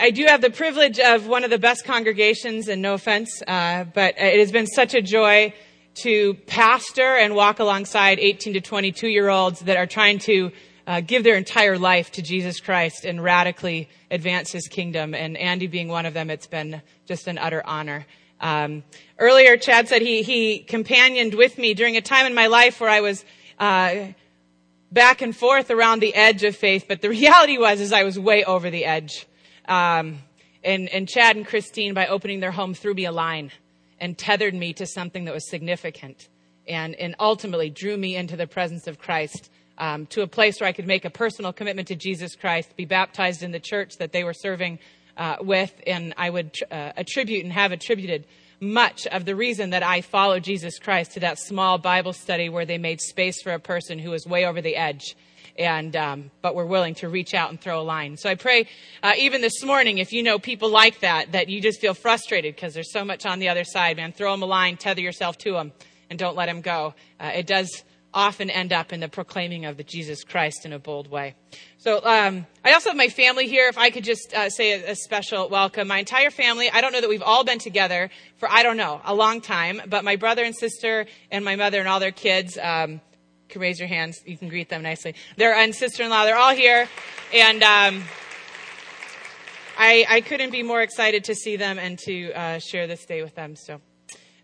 I do have the privilege of one of the best congregations, and no offense, uh, but it has been such a joy to pastor and walk alongside 18 to 22 year olds that are trying to uh, give their entire life to Jesus Christ and radically advance his kingdom. And Andy being one of them, it's been just an utter honor. Um, earlier, Chad said he, he companioned with me during a time in my life where I was uh, back and forth around the edge of faith, but the reality was is I was way over the edge. Um, and, and Chad and Christine, by opening their home, threw me a line and tethered me to something that was significant and, and ultimately drew me into the presence of Christ. Um, to a place where I could make a personal commitment to Jesus Christ, be baptized in the church that they were serving uh, with, and I would uh, attribute and have attributed much of the reason that I follow Jesus Christ to that small Bible study where they made space for a person who was way over the edge. And, um, but we're willing to reach out and throw a line. So I pray, uh, even this morning, if you know people like that, that you just feel frustrated because there's so much on the other side, man, throw them a line, tether yourself to them, and don't let them go. Uh, it does often end up in the proclaiming of the Jesus Christ in a bold way. So um, I also have my family here. If I could just uh, say a, a, special welcome, my entire family. I don't know that we've all been together for I don't know a long time, but my brother and sister and my mother and all their kids. Um, can raise your hands. You can greet them nicely. Their and sister-in-law. They're all here, and. Um, I, I, couldn't be more excited to see them and to uh, share this day with them. So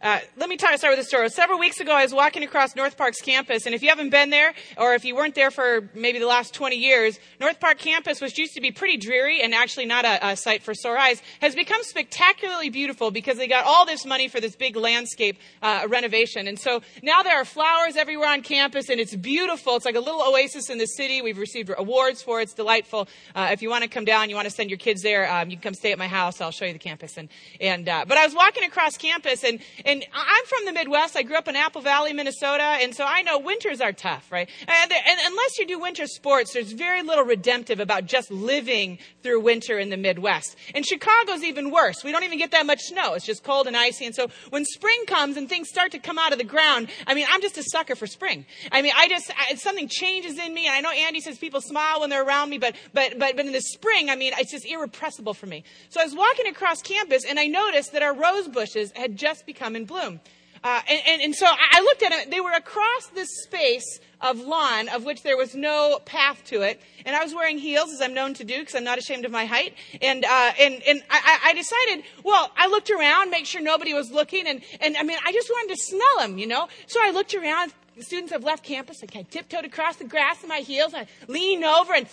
uh, let me tell, start with a story. Several weeks ago, I was walking across North Park's campus, and if you haven't been there, or if you weren't there for maybe the last 20 years, North Park campus, which used to be pretty dreary and actually not a, a sight for sore eyes, has become spectacularly beautiful because they got all this money for this big landscape uh, renovation. And so now there are flowers everywhere on campus, and it's beautiful. It's like a little oasis in the city. We've received awards for it. It's delightful. Uh, if you want to come down, you want to send your kids there, um, you can come stay at my house. I'll show you the campus. And, and uh, but I was walking across campus, and, and and I'm from the Midwest. I grew up in Apple Valley, Minnesota, and so I know winters are tough, right? And, and unless you do winter sports, there's very little redemptive about just living through winter in the Midwest. And Chicago's even worse. We don't even get that much snow. It's just cold and icy. And so when spring comes and things start to come out of the ground, I mean, I'm just a sucker for spring. I mean, I just, I, something changes in me. And I know Andy says people smile when they're around me, but, but, but, but in the spring, I mean, it's just irrepressible for me. So I was walking across campus and I noticed that our rose bushes had just become bloom. Uh, and, and, and, so I looked at it. They were across this space of lawn of which there was no path to it. And I was wearing heels, as I'm known to do, because I'm not ashamed of my height. And, uh, and, and I, I, decided, well, I looked around, make sure nobody was looking. And, and I mean, I just wanted to smell them, you know? So I looked around. The students have left campus. I kind tiptoed across the grass in my heels. I leaned over and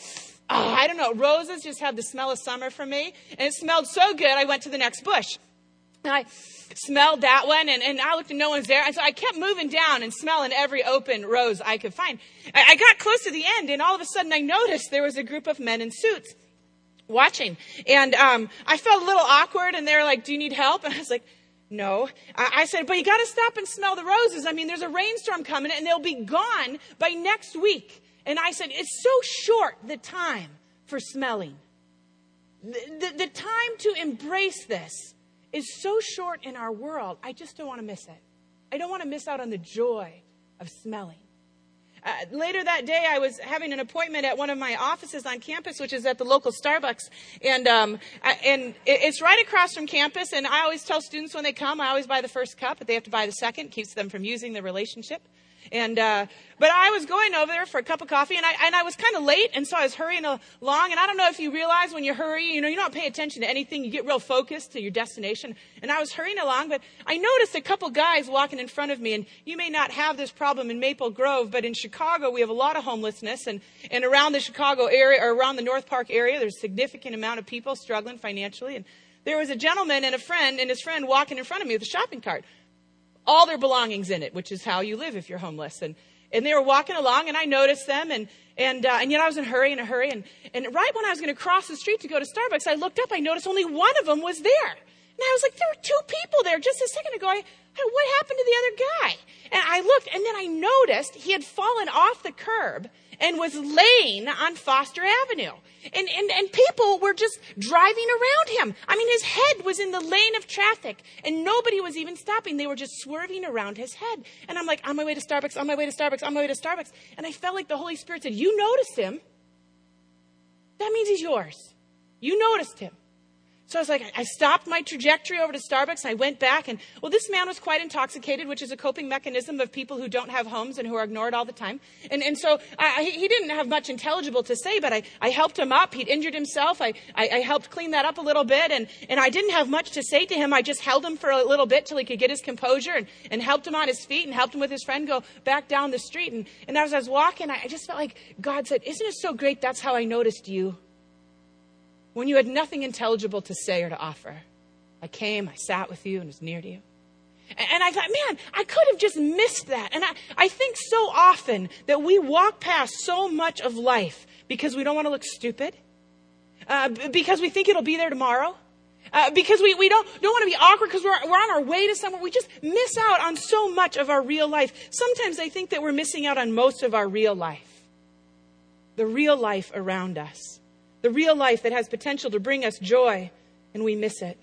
oh, I don't know, roses just had the smell of summer for me. And it smelled so good, I went to the next bush. And I smelled that one, and, and I looked and no one's there. And so I kept moving down and smelling every open rose I could find. I, I got close to the end, and all of a sudden I noticed there was a group of men in suits watching. And um, I felt a little awkward, and they were like, Do you need help? And I was like, no. I, said, but you got to stop and smell the roses. I mean, there's a rainstorm coming and they'll be gone by next week. And I said, it's so short, the time for smelling. The, the, the time to embrace this is so short in our world. I just don't want to miss it. I don't want to miss out on the joy of smelling. Uh, later that day, I was having an appointment at one of my offices on campus, which is at the local Starbucks, and um, I, and it's right across from campus. And I always tell students when they come, I always buy the first cup, but they have to buy the second. Keeps them from using the relationship. And, uh, but I was going over there for a cup of coffee and I, and I was kind of late. And so I was hurrying along. And I don't know if you realize when you hurry, you know, you don't pay attention to anything. You get real focused to your destination. And I was hurrying along, but I noticed a couple guys walking in front of me. And you may not have this problem in Maple Grove, but in Chicago, we have a lot of homelessness. And, and around the Chicago area or around the North Park area, there's a significant amount of people struggling financially. And there was a gentleman and a friend and his friend walking in front of me with a shopping cart all their belongings in it, which is how you live if you're homeless. And, and they were walking along and I noticed them and, and, uh, and yet I was in a hurry, in a hurry. And, and right when I was going to cross the street to go to Starbucks, I looked up, I noticed only one of them was there. And I was like, there were two people there just a second ago. I, I, what happened to the other guy? And I looked and then I noticed he had fallen off the curb and was laying on Foster Avenue. And, and, and people were just driving around him. I mean, his head was in the lane of traffic and nobody was even stopping. They were just swerving around his head. And I'm like, on my way to Starbucks, on my way to Starbucks, on my way to Starbucks. And I felt like the Holy Spirit said, You noticed him. That means he's yours. You noticed him. So I was like, I stopped my trajectory over to Starbucks and I went back and, well, this man was quite intoxicated, which is a coping mechanism of people who don't have homes and who are ignored all the time. And, and so I, he didn't have much intelligible to say, but I, I helped him up. He'd injured himself. I, I, I helped clean that up a little bit and, and I didn't have much to say to him. I just held him for a little bit till he could get his composure and, and helped him on his feet and helped him with his friend go back down the street. And, and as I was walking, I just felt like God said, isn't it so great? That's how I noticed you when you had nothing intelligible to say or to offer. I came, I sat with you, and was near to you. And I thought, man, I could have just missed that. And I, I think so often that we walk past so much of life because we don't want to look stupid, uh, because we think it'll be there tomorrow, uh, because we, we don't, don't want to be awkward because we're, we're on our way to somewhere. We just miss out on so much of our real life. Sometimes I think that we're missing out on most of our real life, the real life around us the real life that has potential to bring us joy, and we miss it.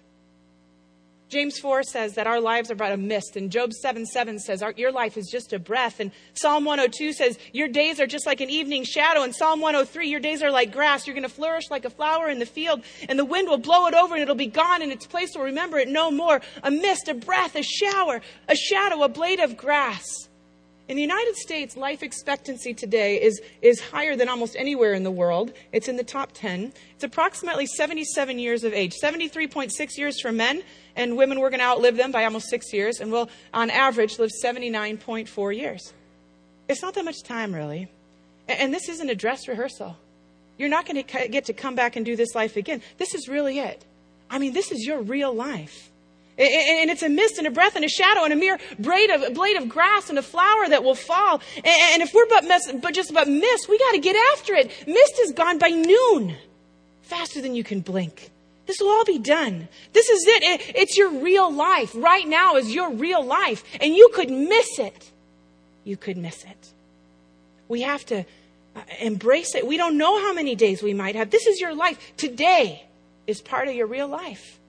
James 4 says that our lives are but a mist, and Job 7 7 says your life is just a breath, and Psalm 102 says your days are just like an evening shadow, and Psalm 103 your days are like grass. You're going to flourish like a flower in the field, and the wind will blow it over, and it'll be gone, and its place will remember it no more. A mist, a breath, a shower, a shadow, a blade of grass. In the United States, life expectancy today is, is higher than almost anywhere in the world. It's in the top 10. It's approximately 77 years of age, 73.6 years for men, and women, we're going to outlive them by almost six years, and we'll, on average, live 79.4 years. It's not that much time, really. And, and this isn't a dress rehearsal. You're not going to get to come back and do this life again. This is really it. I mean, this is your real life. And it's a mist and a breath and a shadow and a mere blade of, blade of grass and a flower that will fall. And if we're but, mess, but just about mist, we got to get after it. Mist is gone by noon, faster than you can blink. This will all be done. This is it. It's your real life. Right now is your real life. And you could miss it. You could miss it. We have to uh, embrace it. We don't know how many days we might have. This is your life. Today is part of your real life.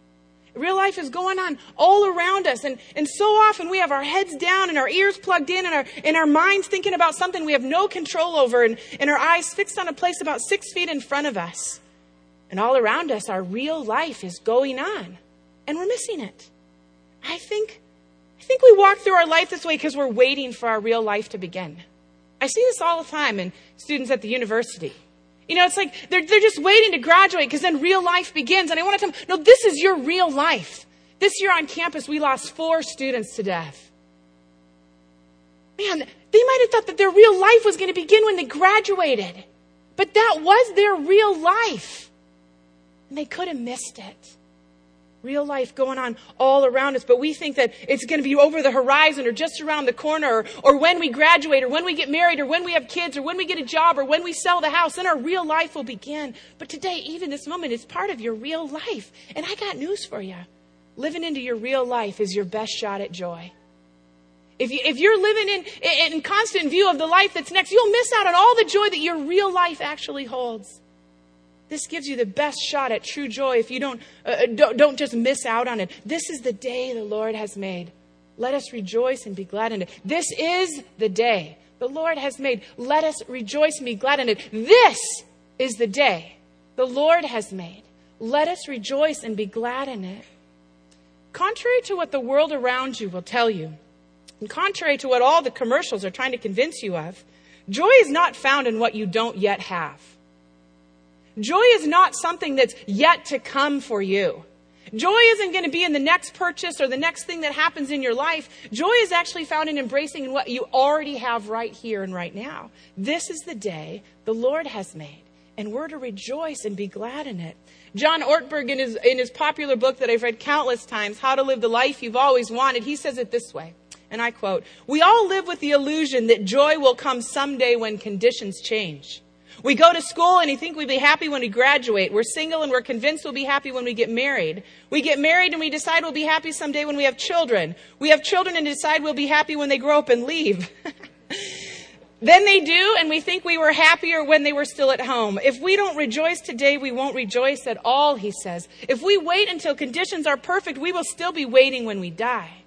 Real life is going on all around us. And, and so often we have our heads down and our ears plugged in and our, and our minds thinking about something we have no control over and, and our eyes fixed on a place about six feet in front of us. And all around us, our real life is going on. And we're missing it. I think, I think we walk through our life this way because we're waiting for our real life to begin. I see this all the time in students at the university. You know, it's like they're, they're just waiting to graduate because then real life begins. And I want to tell them, no, this is your real life. This year on campus, we lost four students to death. Man, they might have thought that their real life was going to begin when they graduated. But that was their real life. And they could have missed it real life going on all around us, but we think that it's going to be over the horizon or just around the corner or, or when we graduate or when we get married or when we have kids or when we get a job or when we sell the house, then our real life will begin. But today, even this moment, is part of your real life. And I got news for you. Living into your real life is your best shot at joy. If, you, if you're living in, in constant view of the life that's next, you'll miss out on all the joy that your real life actually holds. This gives you the best shot at true joy if you don't, uh, uh, don't, don't just miss out on it. This is the day the Lord has made. Let us rejoice and be glad in it. This is the day the Lord has made. Let us rejoice and be glad in it. This is the day the Lord has made. Let us rejoice and be glad in it. Contrary to what the world around you will tell you, and contrary to what all the commercials are trying to convince you of, joy is not found in what you don't yet have. Joy is not something that's yet to come for you. Joy isn't going to be in the next purchase or the next thing that happens in your life. Joy is actually found in embracing what you already have right here and right now. This is the day the Lord has made, and we're to rejoice and be glad in it. John Ortberg, in his, in his popular book that I've read countless times, How to Live the Life You've Always Wanted, he says it this way, and I quote, We all live with the illusion that joy will come someday when conditions change. We go to school and we think we'll be happy when we graduate. We're single and we're convinced we'll be happy when we get married. We get married and we decide we'll be happy someday when we have children. We have children and decide we'll be happy when they grow up and leave. then they do, and we think we were happier when they were still at home. If we don't rejoice today, we won't rejoice at all, he says. If we wait until conditions are perfect, we will still be waiting when we die.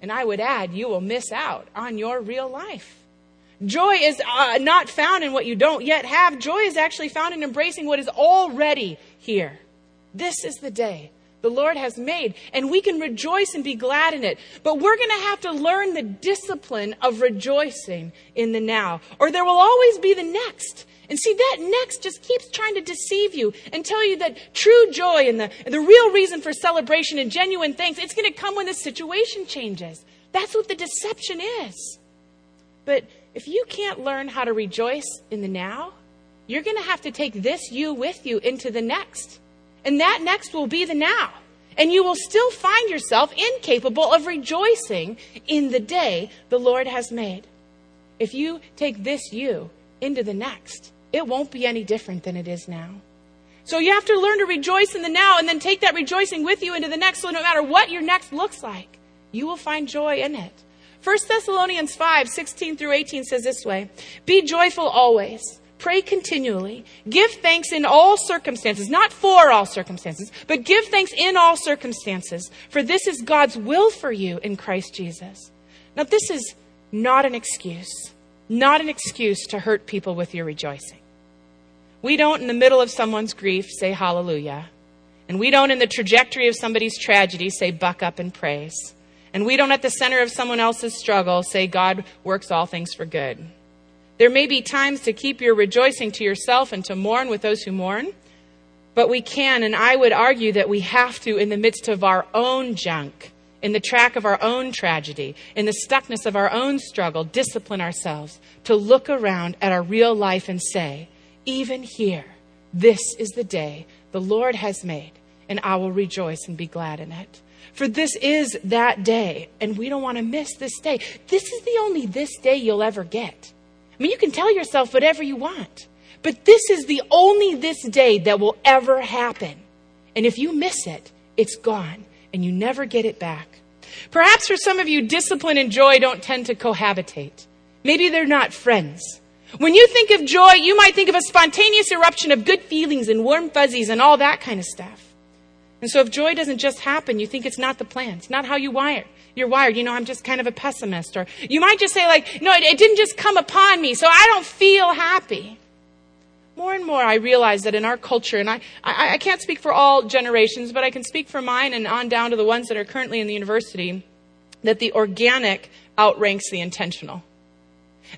And I would add, you will miss out on your real life. Joy is uh, not found in what you don't yet have. Joy is actually found in embracing what is already here. This is the day the Lord has made, and we can rejoice and be glad in it. But we're going to have to learn the discipline of rejoicing in the now, or there will always be the next. And see, that next just keeps trying to deceive you and tell you that true joy and the, the real reason for celebration and genuine thanks, it's going to come when the situation changes. That's what the deception is. But if you can't learn how to rejoice in the now, you're going to have to take this you with you into the next. And that next will be the now. And you will still find yourself incapable of rejoicing in the day the Lord has made. If you take this you into the next, it won't be any different than it is now. So you have to learn to rejoice in the now and then take that rejoicing with you into the next so no matter what your next looks like, you will find joy in it. 1 Thessalonians 5, 16 through 18 says this way Be joyful always. Pray continually. Give thanks in all circumstances, not for all circumstances, but give thanks in all circumstances, for this is God's will for you in Christ Jesus. Now, this is not an excuse, not an excuse to hurt people with your rejoicing. We don't, in the middle of someone's grief, say hallelujah. And we don't, in the trajectory of somebody's tragedy, say buck up and praise. And we don't, at the center of someone else's struggle, say God works all things for good. There may be times to keep your rejoicing to yourself and to mourn with those who mourn, but we can, and I would argue that we have to, in the midst of our own junk, in the track of our own tragedy, in the stuckness of our own struggle, discipline ourselves to look around at our real life and say, even here, this is the day the Lord has made, and I will rejoice and be glad in it. For this is that day, and we don't want to miss this day. This is the only this day you'll ever get. I mean, you can tell yourself whatever you want, but this is the only this day that will ever happen. And if you miss it, it's gone and you never get it back. Perhaps for some of you, discipline and joy don't tend to cohabitate. Maybe they're not friends. When you think of joy, you might think of a spontaneous eruption of good feelings and warm fuzzies and all that kind of stuff. And so if joy doesn't just happen, you think it's not the plan. It's not how you wire you're wired. You know, I'm just kind of a pessimist. Or you might just say, like, no, it, it didn't just come upon me, so I don't feel happy. More and more, I realize that in our culture, and I, I, I can't speak for all generations, but I can speak for mine and on down to the ones that are currently in the university, that the organic outranks the intentional.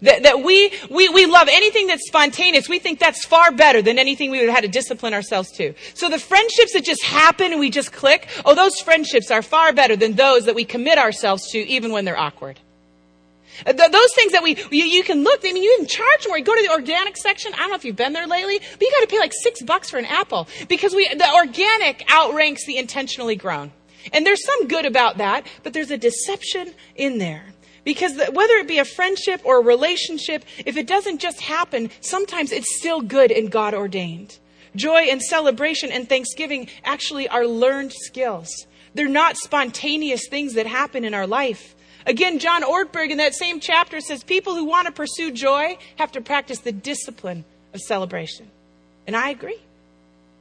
That, that we, we, we love anything that's spontaneous. We think that's far better than anything we would have had to discipline ourselves to. So the friendships that just happen and we just click, oh, those friendships are far better than those that we commit ourselves to even when they're awkward. Uh, those things that we, you, you, can look, I mean, you can charge more. You go to the organic section. I don't know if you've been there lately, but you got to pay like six bucks for an apple because we, the organic outranks the intentionally grown. And there's some good about that, but there's a deception in there. Because whether it be a friendship or a relationship, if it doesn't just happen, sometimes it's still good and God ordained. Joy and celebration and thanksgiving actually are learned skills. They're not spontaneous things that happen in our life. Again, John Ortberg in that same chapter says people who want to pursue joy have to practice the discipline of celebration. And I agree.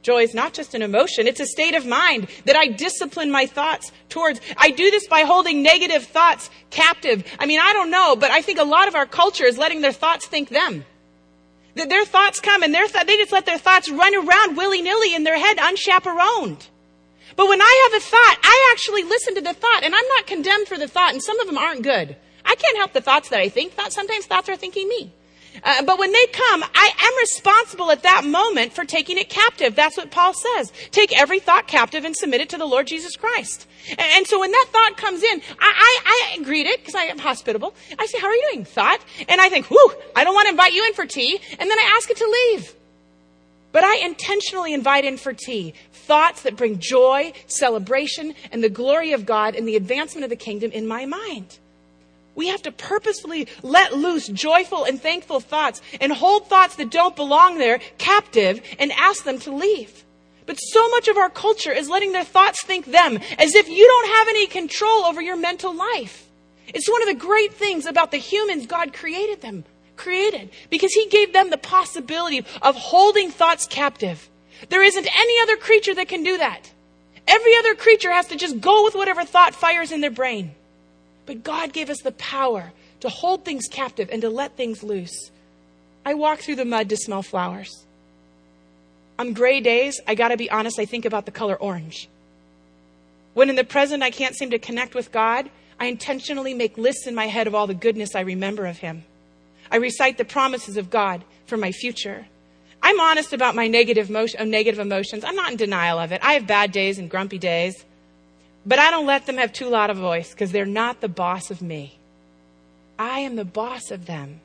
Joy is not just an emotion, it's a state of mind that I discipline my thoughts towards. I do this by holding negative thoughts captive. I mean, I don't know, but I think a lot of our culture is letting their thoughts think them. That their thoughts come and their th- they just let their thoughts run around willy nilly in their head unchaperoned. But when I have a thought, I actually listen to the thought and I'm not condemned for the thought and some of them aren't good. I can't help the thoughts that I think. Sometimes thoughts are thinking me. Uh, but when they come, I am responsible at that moment for taking it captive. That's what Paul says. Take every thought captive and submit it to the Lord Jesus Christ. And, and so when that thought comes in, I, I, I greet it because I am hospitable. I say, how are you doing, thought? And I think, whew, I don't want to invite you in for tea. And then I ask it to leave. But I intentionally invite in for tea thoughts that bring joy, celebration, and the glory of God and the advancement of the kingdom in my mind. We have to purposefully let loose joyful and thankful thoughts and hold thoughts that don't belong there captive and ask them to leave. But so much of our culture is letting their thoughts think them as if you don't have any control over your mental life. It's one of the great things about the humans God created them, created, because He gave them the possibility of holding thoughts captive. There isn't any other creature that can do that. Every other creature has to just go with whatever thought fires in their brain. But God gave us the power to hold things captive and to let things loose. I walk through the mud to smell flowers. On gray days, I gotta be honest, I think about the color orange. When in the present I can't seem to connect with God, I intentionally make lists in my head of all the goodness I remember of Him. I recite the promises of God for my future. I'm honest about my negative, negative emotions. I'm not in denial of it. I have bad days and grumpy days, but I don't let them have too loud a voice because they're not the boss of me. I am the boss of them.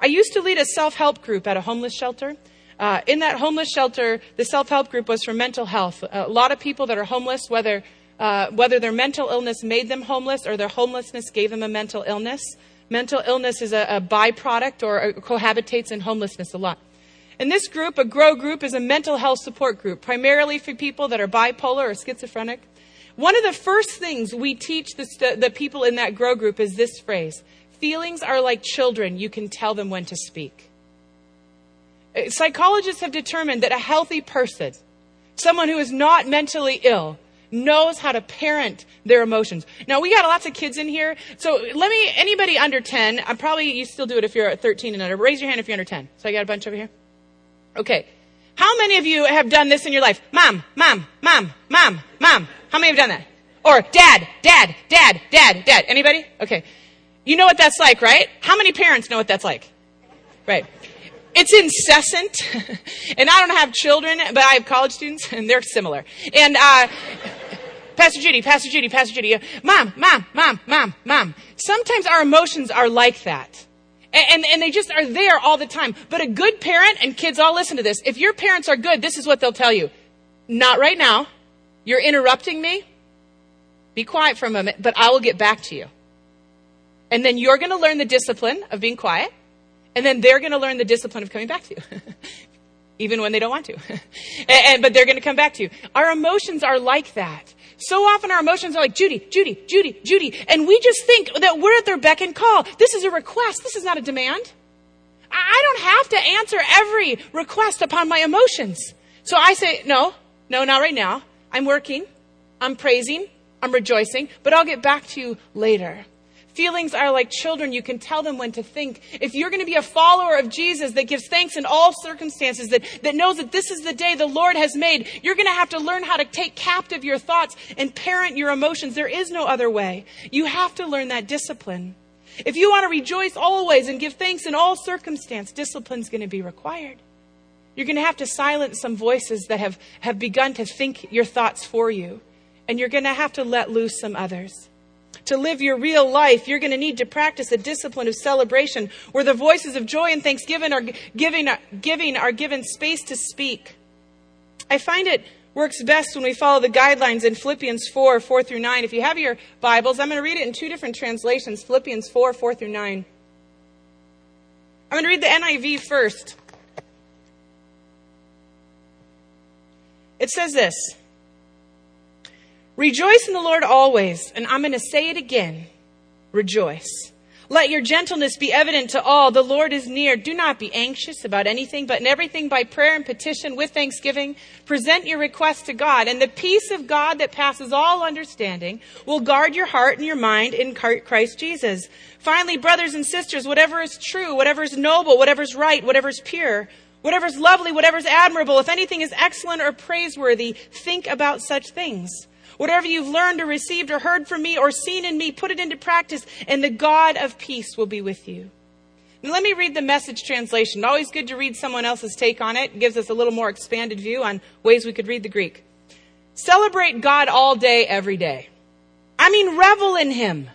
I used to lead a self help group at a homeless shelter. Uh, in that homeless shelter, the self help group was for mental health. A lot of people that are homeless, whether, uh, whether their mental illness made them homeless or their homelessness gave them a mental illness, mental illness is a, a byproduct or cohabitates in homelessness a lot. In this group, a GROW group is a mental health support group, primarily for people that are bipolar or schizophrenic. One of the first things we teach the, the people in that GROW group is this phrase Feelings are like children, you can tell them when to speak. Uh, psychologists have determined that a healthy person, someone who is not mentally ill, knows how to parent their emotions. Now we got lots of kids in here, so let me anybody under 10, I'm probably you still do it if you're 13 and under. Raise your hand if you're under 10. So I got a bunch over here. Okay. How many of you have done this in your life? Mom, mom, mom, mom, mom. How many have done that? Or dad, dad, dad, dad, dad. Anybody? Okay. You know what that's like, right? How many parents know what that's like? Right. It's incessant. and I don't have children, but I have college students, and they're similar. And, uh, Pastor Judy, Pastor Judy, Pastor Judy, mom, mom, mom, mom, mom. Sometimes our emotions are like that. And, and, and, they just are there all the time. But a good parent, and kids all listen to this, if your parents are good, this is what they'll tell you. Not right now. You're interrupting me. Be quiet for a moment, but I will get back to you. And then you're going to learn the discipline of being quiet. And then they're going to learn the discipline of coming back to you. Even when they don't want to. and, and, but they're going to come back to you. Our emotions are like that. So often our emotions are like, Judy, Judy, Judy, Judy. And we just think that we're at their beck and call. This is a request. This is not a demand. I don't have to answer every request upon my emotions. So I say, no, no, not right now. I'm working. I'm praising. I'm rejoicing, but I'll get back to you later. Feelings are like children. You can tell them when to think. If you're going to be a follower of Jesus that gives thanks in all circumstances, that, that knows that this is the day the Lord has made, you're going to have to learn how to take captive your thoughts and parent your emotions. There is no other way. You have to learn that discipline. If you want to rejoice always and give thanks in all circumstance, discipline is going to be required. You're going to have to silence some voices that have, have begun to think your thoughts for you. And you're going to have to let loose some others to live your real life, you're going to need to practice a discipline of celebration where the voices of joy and thanksgiving are, giving, uh, giving are given space to speak. I find it works best when we follow the guidelines in Philippians 4, 4 through 9. If you have your Bibles, I'm going to read it in two different translations Philippians 4, 4 through 9. I'm going to read the NIV first. It says this. Rejoice in the Lord always. And I'm going to say it again. Rejoice. Let your gentleness be evident to all. The Lord is near. Do not be anxious about anything, but in everything by prayer and petition with thanksgiving, present your requests to God. And the peace of God that passes all understanding will guard your heart and your mind in Christ Jesus. Finally, brothers and sisters, whatever is true, whatever is noble, whatever is right, whatever is pure, whatever is lovely, whatever is admirable, if anything is excellent or praiseworthy, think about such things. Whatever you've learned or received or heard from me or seen in me, put it into practice, and the God of peace will be with you. Now, let me read the message translation. Always good to read someone else's take on it. it. Gives us a little more expanded view on ways we could read the Greek. Celebrate God all day, every day. I mean, revel in Him.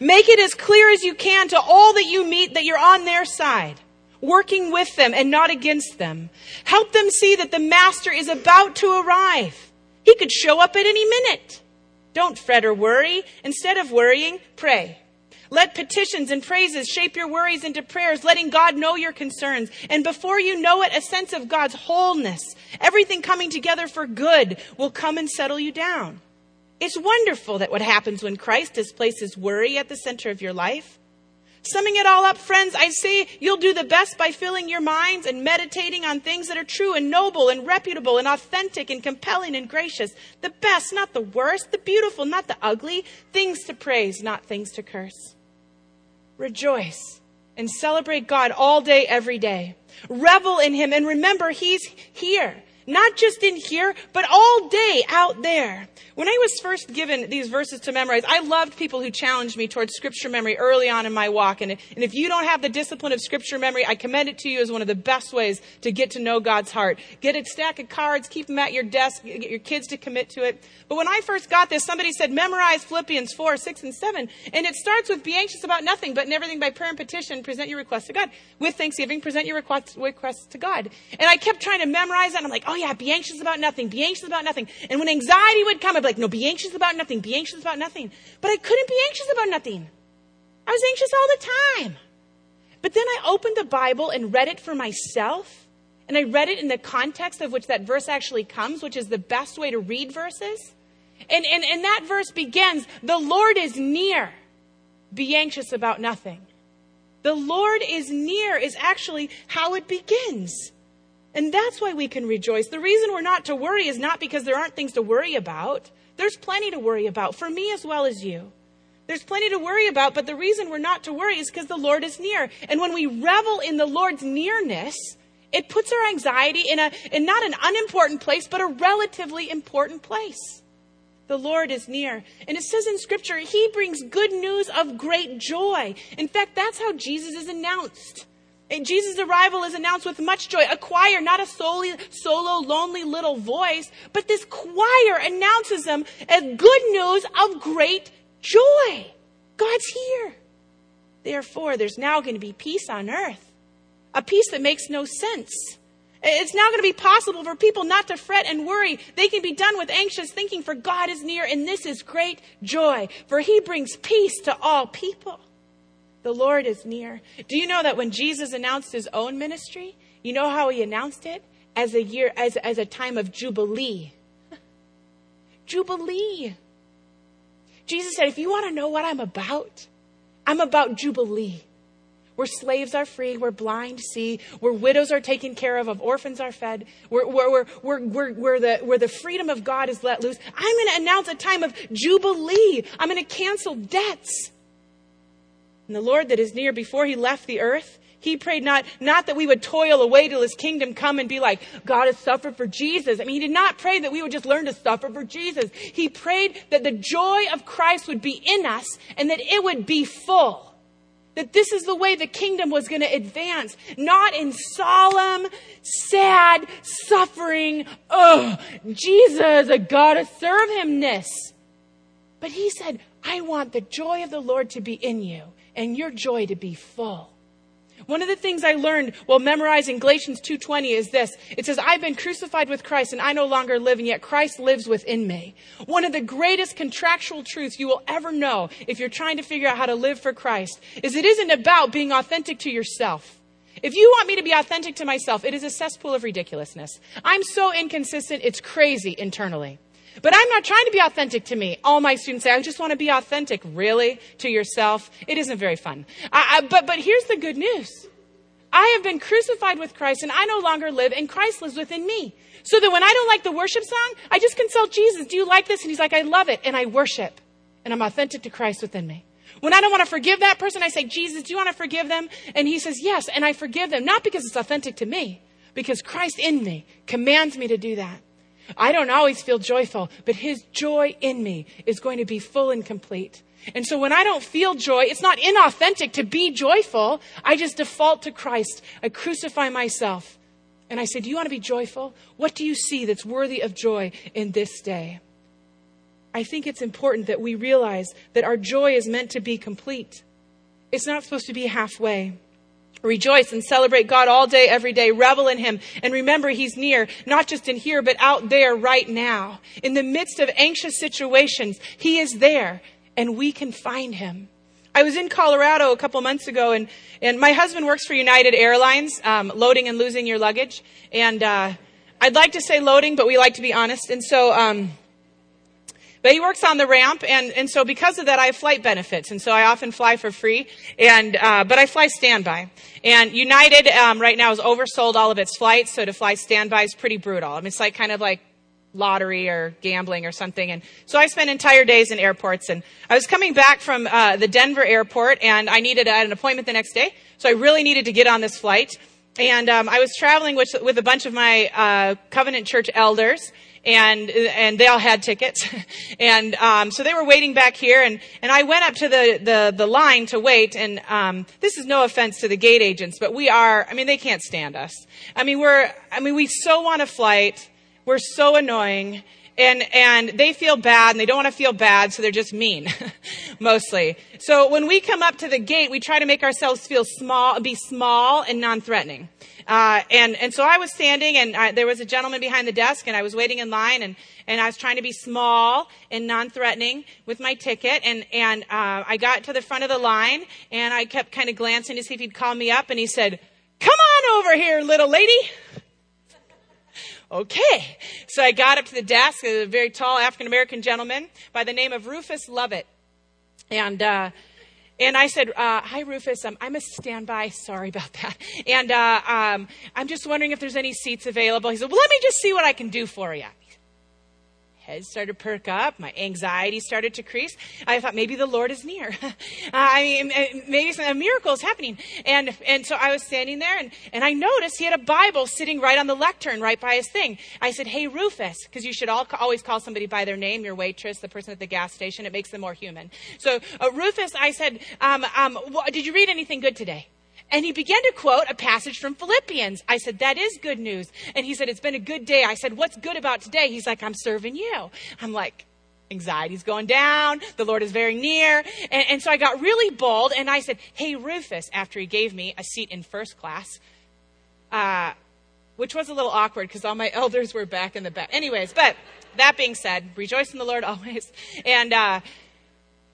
Make it as clear as you can to all that you meet that you're on their side, working with them and not against them. Help them see that the Master is about to arrive. He could show up at any minute. Don't fret or worry. Instead of worrying, pray. Let petitions and praises shape your worries into prayers, letting God know your concerns. And before you know it, a sense of God's wholeness, everything coming together for good, will come and settle you down. It's wonderful that what happens when Christ displaces worry at the center of your life. Summing it all up, friends, I say you'll do the best by filling your minds and meditating on things that are true and noble and reputable and authentic and compelling and gracious. The best, not the worst. The beautiful, not the ugly. Things to praise, not things to curse. Rejoice and celebrate God all day, every day. Revel in Him and remember He's here. Not just in here, but all day out there. When I was first given these verses to memorize, I loved people who challenged me towards scripture memory early on in my walk. And, and if you don't have the discipline of scripture memory, I commend it to you as one of the best ways to get to know God's heart. Get a stack of cards, keep them at your desk, get your kids to commit to it. But when I first got this, somebody said, memorize Philippians 4, 6, and 7. And it starts with be anxious about nothing, but in everything by prayer and petition, present your requests to God. With thanksgiving, present your requests, to God. And I kept trying to memorize that. I'm like, oh Oh, yeah, be anxious about nothing, be anxious about nothing. And when anxiety would come, I'd be like, no, be anxious about nothing, be anxious about nothing. But I couldn't be anxious about nothing. I was anxious all the time. But then I opened the Bible and read it for myself. And I read it in the context of which that verse actually comes, which is the best way to read verses. And, and, and that verse begins, the Lord is near. Be anxious about nothing. The Lord is near is actually how it begins. And that's why we can rejoice. The reason we're not to worry is not because there aren't things to worry about. There's plenty to worry about for me as well as you. There's plenty to worry about, but the reason we're not to worry is because the Lord is near. And when we revel in the Lord's nearness, it puts our anxiety in a in not an unimportant place, but a relatively important place. The Lord is near. And it says in scripture, He brings good news of great joy. In fact, that's how Jesus is announced. Jesus' arrival is announced with much joy. A choir, not a solo, lonely little voice, but this choir announces them as good news of great joy. God's here. Therefore, there's now going to be peace on earth. A peace that makes no sense. It's now going to be possible for people not to fret and worry. They can be done with anxious thinking, for God is near, and this is great joy, for he brings peace to all people. The Lord is near. Do you know that when Jesus announced his own ministry, you know how he announced it? As a year, as, as a time of jubilee. jubilee. Jesus said, if you want to know what I'm about, I'm about jubilee where slaves are free, where blind see, where widows are taken care of, of orphans are fed, where, where, where, where, where, the, where the freedom of God is let loose. I'm going to announce a time of jubilee. I'm going to cancel debts. And the Lord that is near before he left the earth, he prayed not, not that we would toil away till his kingdom come and be like, God has suffered for Jesus. I mean, he did not pray that we would just learn to suffer for Jesus. He prayed that the joy of Christ would be in us and that it would be full. That this is the way the kingdom was going to advance, not in solemn, sad, suffering, oh, Jesus, I gotta serve himness. But he said, I want the joy of the Lord to be in you and your joy to be full. One of the things I learned while memorizing Galatians 2:20 is this. It says, "I've been crucified with Christ and I no longer live and yet Christ lives within me." One of the greatest contractual truths you will ever know if you're trying to figure out how to live for Christ is it isn't about being authentic to yourself. If you want me to be authentic to myself, it is a cesspool of ridiculousness. I'm so inconsistent, it's crazy internally. But I'm not trying to be authentic to me. All my students say, I just want to be authentic. Really? To yourself? It isn't very fun. I, I, but, but here's the good news. I have been crucified with Christ and I no longer live and Christ lives within me. So that when I don't like the worship song, I just consult Jesus. Do you like this? And he's like, I love it. And I worship. And I'm authentic to Christ within me. When I don't want to forgive that person, I say, Jesus, do you want to forgive them? And he says, yes. And I forgive them, not because it's authentic to me, because Christ in me commands me to do that. I don't always feel joyful, but His joy in me is going to be full and complete. And so when I don't feel joy, it's not inauthentic to be joyful. I just default to Christ. I crucify myself. And I say, Do you want to be joyful? What do you see that's worthy of joy in this day? I think it's important that we realize that our joy is meant to be complete. It's not supposed to be halfway. Rejoice and celebrate God all day, every day. Revel in Him. And remember, He's near, not just in here, but out there right now. In the midst of anxious situations, He is there, and we can find Him. I was in Colorado a couple months ago, and, and my husband works for United Airlines, um, loading and losing your luggage. And uh, I'd like to say loading, but we like to be honest. And so, um, but he works on the ramp, and, and so because of that, I have flight benefits, and so I often fly for free. And uh, but I fly standby. And United um, right now has oversold all of its flights, so to fly standby is pretty brutal. I mean, it's like kind of like lottery or gambling or something. And so I spent entire days in airports. And I was coming back from uh, the Denver airport, and I needed an appointment the next day, so I really needed to get on this flight. and um, I was traveling with, with a bunch of my uh, Covenant Church elders, and and they all had tickets, and um, so they were waiting back here, and and I went up to the the, the line to wait, and um, this is no offense to the gate agents, but we are, I mean, they can't stand us. I mean, we're, I mean, we so want a flight, we're so annoying, and and they feel bad and they don't want to feel bad so they're just mean mostly. So when we come up to the gate we try to make ourselves feel small be small and non-threatening. Uh, and and so i was standing and I, there was a gentleman behind the desk and i was waiting in line and and i was trying to be small and non-threatening with my ticket and and uh, i got to the front of the line and i kept kind of glancing to see if he'd call me up and he said come on over here little lady okay. So I got up to the desk, of a very tall African American gentleman by the name of Rufus Lovett. And, uh, and I said, uh, "Hi, Rufus. Um, I'm a standby. Sorry about that. And uh, um, I'm just wondering if there's any seats available." He said, "Well, let me just see what I can do for you." Head started to perk up. My anxiety started to crease. I thought maybe the Lord is near. I mean, maybe a miracle is happening. And, and so I was standing there and, and I noticed he had a Bible sitting right on the lectern, right by his thing. I said, Hey, Rufus, because you should all, always call somebody by their name, your waitress, the person at the gas station. It makes them more human. So, uh, Rufus, I said, um, um, did you read anything good today? And he began to quote a passage from Philippians. I said, that is good news. And he said, it's been a good day. I said, what's good about today? He's like, I'm serving you. I'm like, anxiety's going down. The Lord is very near. And, and so I got really bold and I said, hey, Rufus, after he gave me a seat in first class, uh, which was a little awkward because all my elders were back in the back. Anyways, but that being said, rejoice in the Lord always. And, uh,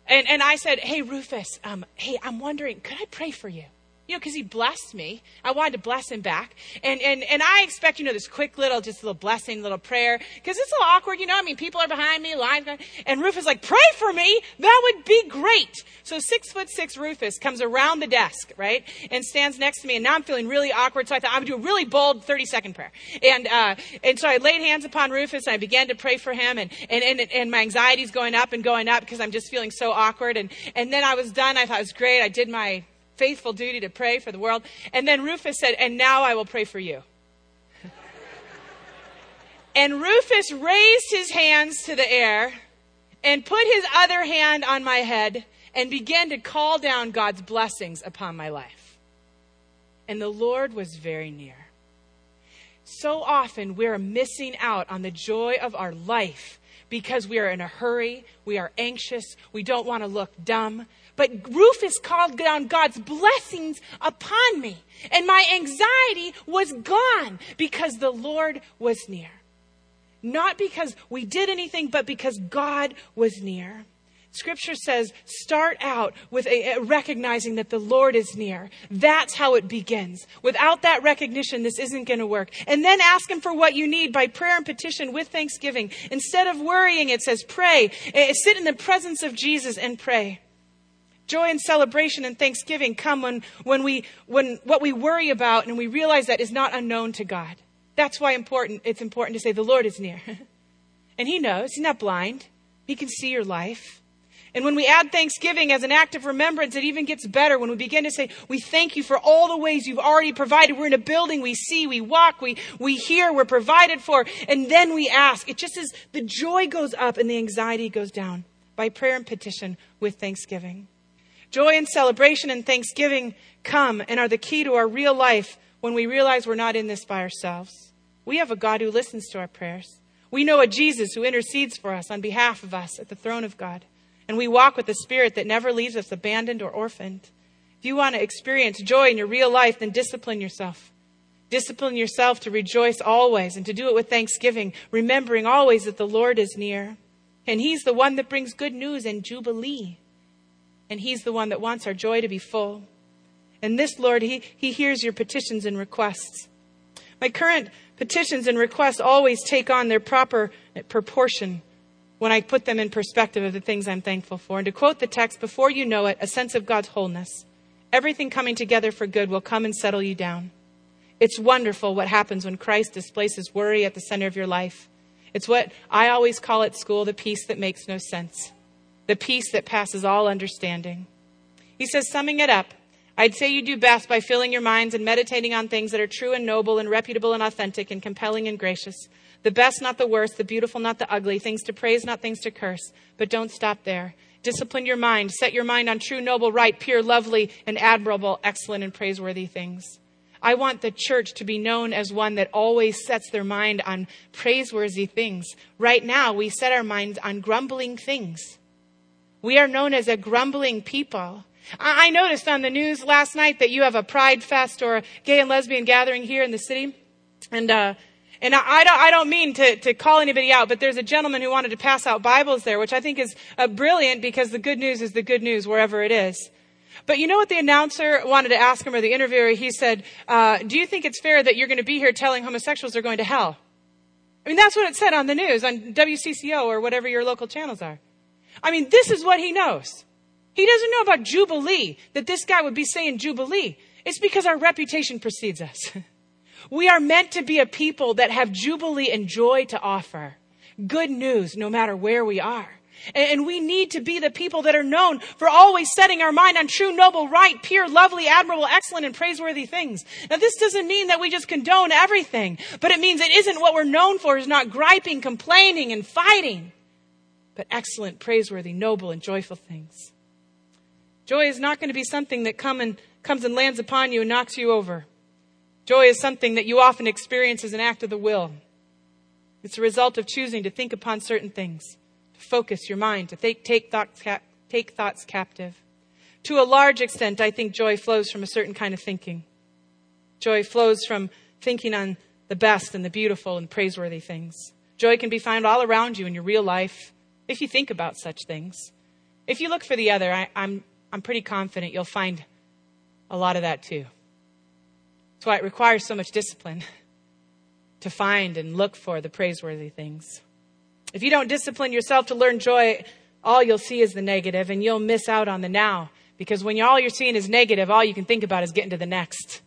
and, and I said, hey, Rufus, um, hey, I'm wondering, could I pray for you? You know, because he blessed me. I wanted to bless him back. And, and, and I expect, you know, this quick little, just little blessing, little prayer. Because it's a little awkward, you know. I mean, people are behind me, lines going. And Rufus like, pray for me. That would be great. So six foot six Rufus comes around the desk, right? And stands next to me. And now I'm feeling really awkward. So I thought I would do a really bold 30 second prayer. And, uh, and so I laid hands upon Rufus and I began to pray for him. And, and, and, and my anxiety's going up and going up because I'm just feeling so awkward. And, and then I was done. I thought it was great. I did my faithful duty to pray for the world. And then Rufus said, And now I will pray for you. and Rufus raised his hands to the air and put his other hand on my head and began to call down God's blessings upon my life. And the Lord was very near. So often we're missing out on the joy of our life because we are in a hurry, we are anxious, we don't want to look dumb, but Rufus called down God's blessings upon me. And my anxiety was gone because the Lord was near. Not because we did anything, but because God was near. Scripture says, start out with a, a recognizing that the Lord is near. That's how it begins. Without that recognition, this isn't going to work. And then ask Him for what you need by prayer and petition with thanksgiving. Instead of worrying, it says, pray. Eh, sit in the presence of Jesus and pray. Joy and celebration and thanksgiving come when, when, we, when what we worry about and we realize that is not unknown to God. That's why important, it's important to say the Lord is near. and He knows. He's not blind. He can see your life. And when we add thanksgiving as an act of remembrance, it even gets better when we begin to say, We thank you for all the ways you've already provided. We're in a building, we see, we walk, we, we hear, we're provided for. And then we ask. It just is the joy goes up and the anxiety goes down by prayer and petition with thanksgiving. Joy and celebration and thanksgiving come and are the key to our real life when we realize we're not in this by ourselves. We have a God who listens to our prayers. We know a Jesus who intercedes for us on behalf of us at the throne of God. And we walk with the Spirit that never leaves us abandoned or orphaned. If you want to experience joy in your real life, then discipline yourself. Discipline yourself to rejoice always and to do it with thanksgiving, remembering always that the Lord is near. And He's the one that brings good news and jubilee and He's the one that wants our joy to be full. And this, Lord, He, he hears your petitions and requests. My current petitions and requests always take on their proper proportion when I put them in perspective of the things I'm thankful for. And to quote the text, before you know it, a sense of God's wholeness. Everything coming together for good will come and settle you down. It's wonderful what happens when Christ displaces worry at the center of your life. It's what I always call at school the peace that makes no sense the peace that passes all understanding. He says, summing it up, I'd say you do best by filling your minds and meditating on things that are true and noble and reputable and authentic and compelling and gracious. The best, not the worst, the beautiful, not the ugly, things to praise, not things to curse. But don't stop there. Discipline your mind. Set your mind on true, noble, right, pure, lovely, and admirable, excellent, and praiseworthy things. I want the church to be known as one that always sets their mind on praiseworthy things. Right now, we set our minds on grumbling things. We are known as a grumbling people. I noticed on the news last night that you have a pride fest or a gay and lesbian gathering here in the city. And, uh, and I, don't, I don't mean to, to call anybody out, but there's a gentleman who wanted to pass out Bibles there, which I think is uh, brilliant because the good news is the good news wherever it is. But you know what the announcer wanted to ask him, or the interviewer? He said, uh, Do you think it's fair that you're going to be here telling homosexuals they're going to hell? I mean, that's what it said on the news, on WCCO or whatever your local channels are. I mean, this is what he knows. He doesn't know about Jubilee, that this guy would be saying Jubilee. It's because our reputation precedes us. We are meant to be a people that have Jubilee and joy to offer. Good news, no matter where we are. And we need to be the people that are known for always setting our mind on true, noble, right, pure, lovely, admirable, excellent, and praiseworthy things. Now, this doesn't mean that we just condone everything, but it means it isn't what we're known for is not griping, complaining, and fighting, but excellent, praiseworthy, noble, and joyful things. Joy is not going to be something that come and, comes and lands upon you and knocks you over. Joy is something that you often experience as an act of the will. It's a result of choosing to think upon certain things, to focus your mind, to take, take, thoughts, take thoughts captive. To a large extent, I think joy flows from a certain kind of thinking. Joy flows from thinking on the best and the beautiful and praiseworthy things. Joy can be found all around you in your real life if you think about such things. If you look for the other, I, I'm, I'm pretty confident you'll find a lot of that too. That's why it requires so much discipline to find and look for the praiseworthy things. If you don't discipline yourself to learn joy, all you'll see is the negative and you'll miss out on the now. Because when all you're seeing is negative, all you can think about is getting to the next.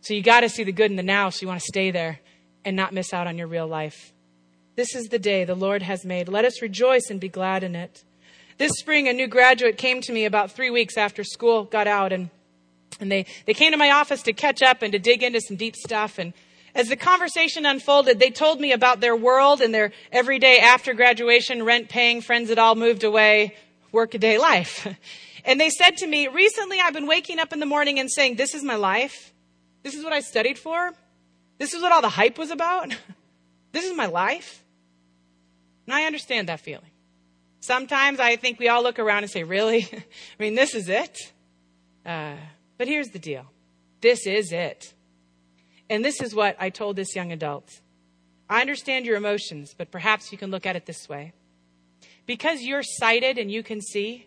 So you got to see the good in the now so you want to stay there and not miss out on your real life. This is the day the Lord has made. Let us rejoice and be glad in it. This spring, a new graduate came to me about three weeks after school got out and and they, they came to my office to catch up and to dig into some deep stuff. And as the conversation unfolded, they told me about their world and their everyday after graduation, rent paying, friends that all moved away, workaday life. And they said to me, recently I've been waking up in the morning and saying, this is my life. This is what I studied for. This is what all the hype was about. this is my life. And I understand that feeling. Sometimes I think we all look around and say, really? I mean, this is it? Uh, but here's the deal this is it. And this is what I told this young adult. I understand your emotions, but perhaps you can look at it this way. Because you're sighted and you can see,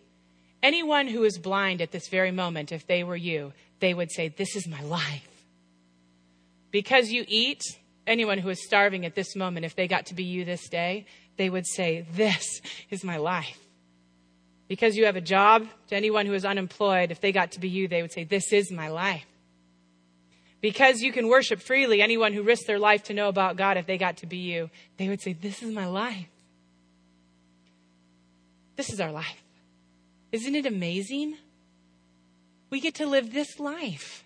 anyone who is blind at this very moment, if they were you, they would say, This is my life. Because you eat, anyone who is starving at this moment, if they got to be you this day, they would say, This is my life. Because you have a job, to anyone who is unemployed, if they got to be you, they would say, This is my life. Because you can worship freely, anyone who risked their life to know about God, if they got to be you, they would say, This is my life. This is our life. Isn't it amazing? We get to live this life.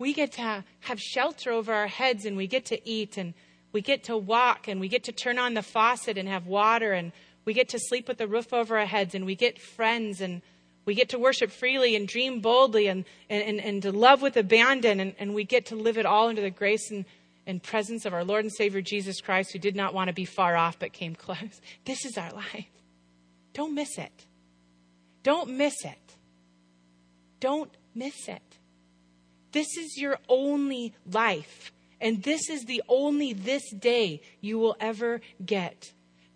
We get to have shelter over our heads and we get to eat and we get to walk and we get to turn on the faucet and have water and we get to sleep with the roof over our heads and we get friends and we get to worship freely and dream boldly and, and, and, and, to love with abandon and, and we get to live it all under the grace and, and presence of our Lord and Savior Jesus Christ who did not want to be far off but came close. This is our life. Don't miss it. Don't miss it. Don't miss it. This is your only life. And this is the only this day you will ever get.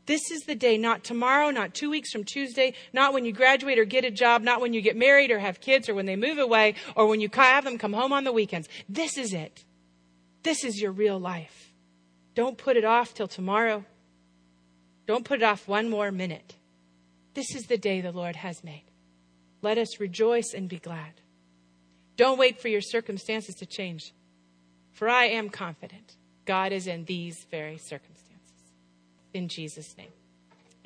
This is the day, not tomorrow, not two weeks from Tuesday, not when you graduate or get a job, not when you get married or have kids or when they move away or when you have them come home on the weekends. This is it. This is your real life. Don't put it off till tomorrow. Don't put it off one more minute. This is the day the Lord has made. Let us rejoice and be glad. Don't wait for your circumstances to change, for I am confident God is in these very circumstances in Jesus' name.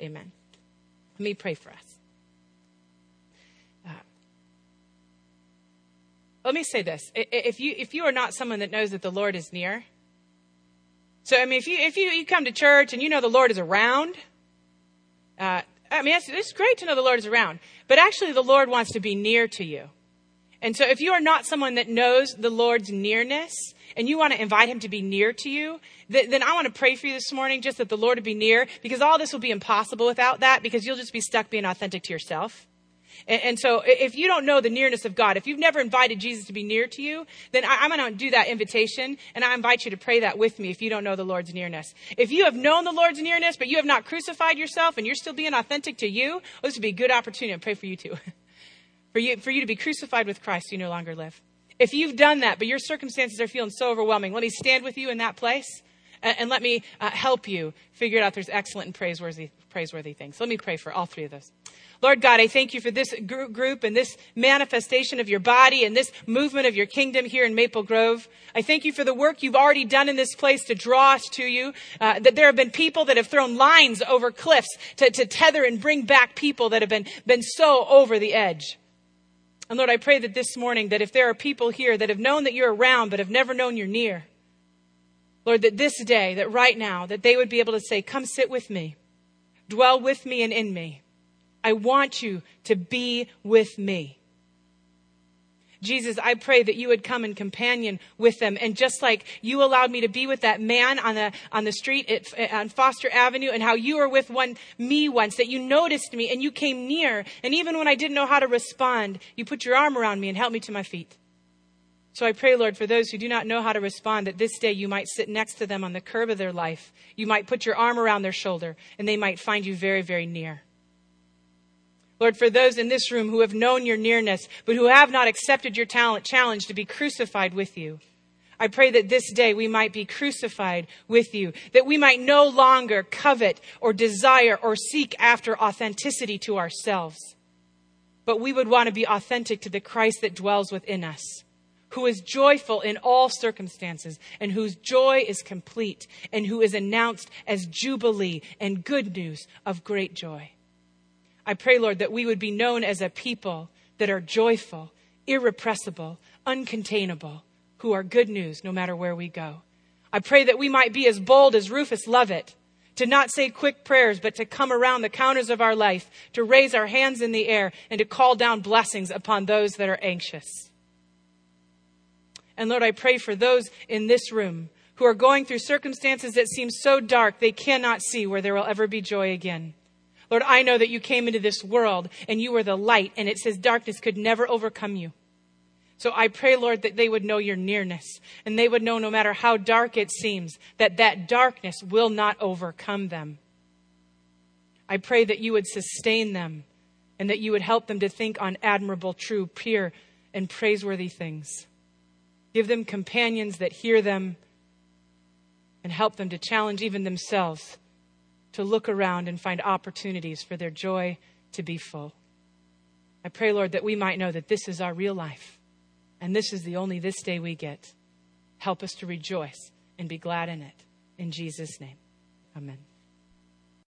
Amen. Let me pray for us. Uh, let me say this. If you, if you are not someone that knows that the Lord is near, so, I mean, if you, if you, you come to church and you know the Lord is around, uh, I mean, it's, it's great to know the Lord is around, but actually the Lord wants to be near to you. And so if you are not someone that knows the Lord's nearness and you want to invite him to be near to you, th- then I want to pray for you this morning just that the Lord would be near because all this will be impossible without that because you'll just be stuck being authentic to yourself. And, and, so if you don't know the nearness of God, if you've never invited Jesus to be near to you, then I, am going to do that invitation and I invite you to pray that with me if you don't know the Lord's nearness. If you have known the Lord's nearness, but you have not crucified yourself and you're still being authentic to you, well, this would be a good opportunity to pray for you too. for you, for you to be crucified with Christ, you no longer live. If you've done that, but your circumstances are feeling so overwhelming, let me stand with you in that place and, and let me uh, help you figure it out. There's excellent and praiseworthy, praiseworthy things. Let me pray for all three of those. Lord God, I thank you for this group and this manifestation of your body and this movement of your kingdom here in Maple Grove. I thank you for the work you've already done in this place to draw us to you. Uh, that there have been people that have thrown lines over cliffs to, to tether and bring back people that have been, been so over the edge. And Lord, I pray that this morning, that if there are people here that have known that you're around but have never known you're near, Lord, that this day, that right now, that they would be able to say, Come sit with me, dwell with me and in me. I want you to be with me. Jesus, I pray that you would come and companion with them. And just like you allowed me to be with that man on the, on the street at, on Foster Avenue and how you were with one, me once, that you noticed me and you came near. And even when I didn't know how to respond, you put your arm around me and helped me to my feet. So I pray, Lord, for those who do not know how to respond, that this day you might sit next to them on the curb of their life. You might put your arm around their shoulder and they might find you very, very near. Lord, for those in this room who have known your nearness, but who have not accepted your talent challenge to be crucified with you, I pray that this day we might be crucified with you, that we might no longer covet or desire or seek after authenticity to ourselves, but we would want to be authentic to the Christ that dwells within us, who is joyful in all circumstances and whose joy is complete and who is announced as jubilee and good news of great joy. I pray, Lord, that we would be known as a people that are joyful, irrepressible, uncontainable, who are good news no matter where we go. I pray that we might be as bold as Rufus Lovett, to not say quick prayers, but to come around the counters of our life, to raise our hands in the air, and to call down blessings upon those that are anxious. And Lord, I pray for those in this room who are going through circumstances that seem so dark they cannot see where there will ever be joy again. Lord, I know that you came into this world and you were the light, and it says darkness could never overcome you. So I pray, Lord, that they would know your nearness and they would know no matter how dark it seems, that that darkness will not overcome them. I pray that you would sustain them and that you would help them to think on admirable, true, pure, and praiseworthy things. Give them companions that hear them and help them to challenge even themselves to look around and find opportunities for their joy to be full. I pray, Lord, that we might know that this is our real life and this is the only this day we get. Help us to rejoice and be glad in it. In Jesus' name, amen.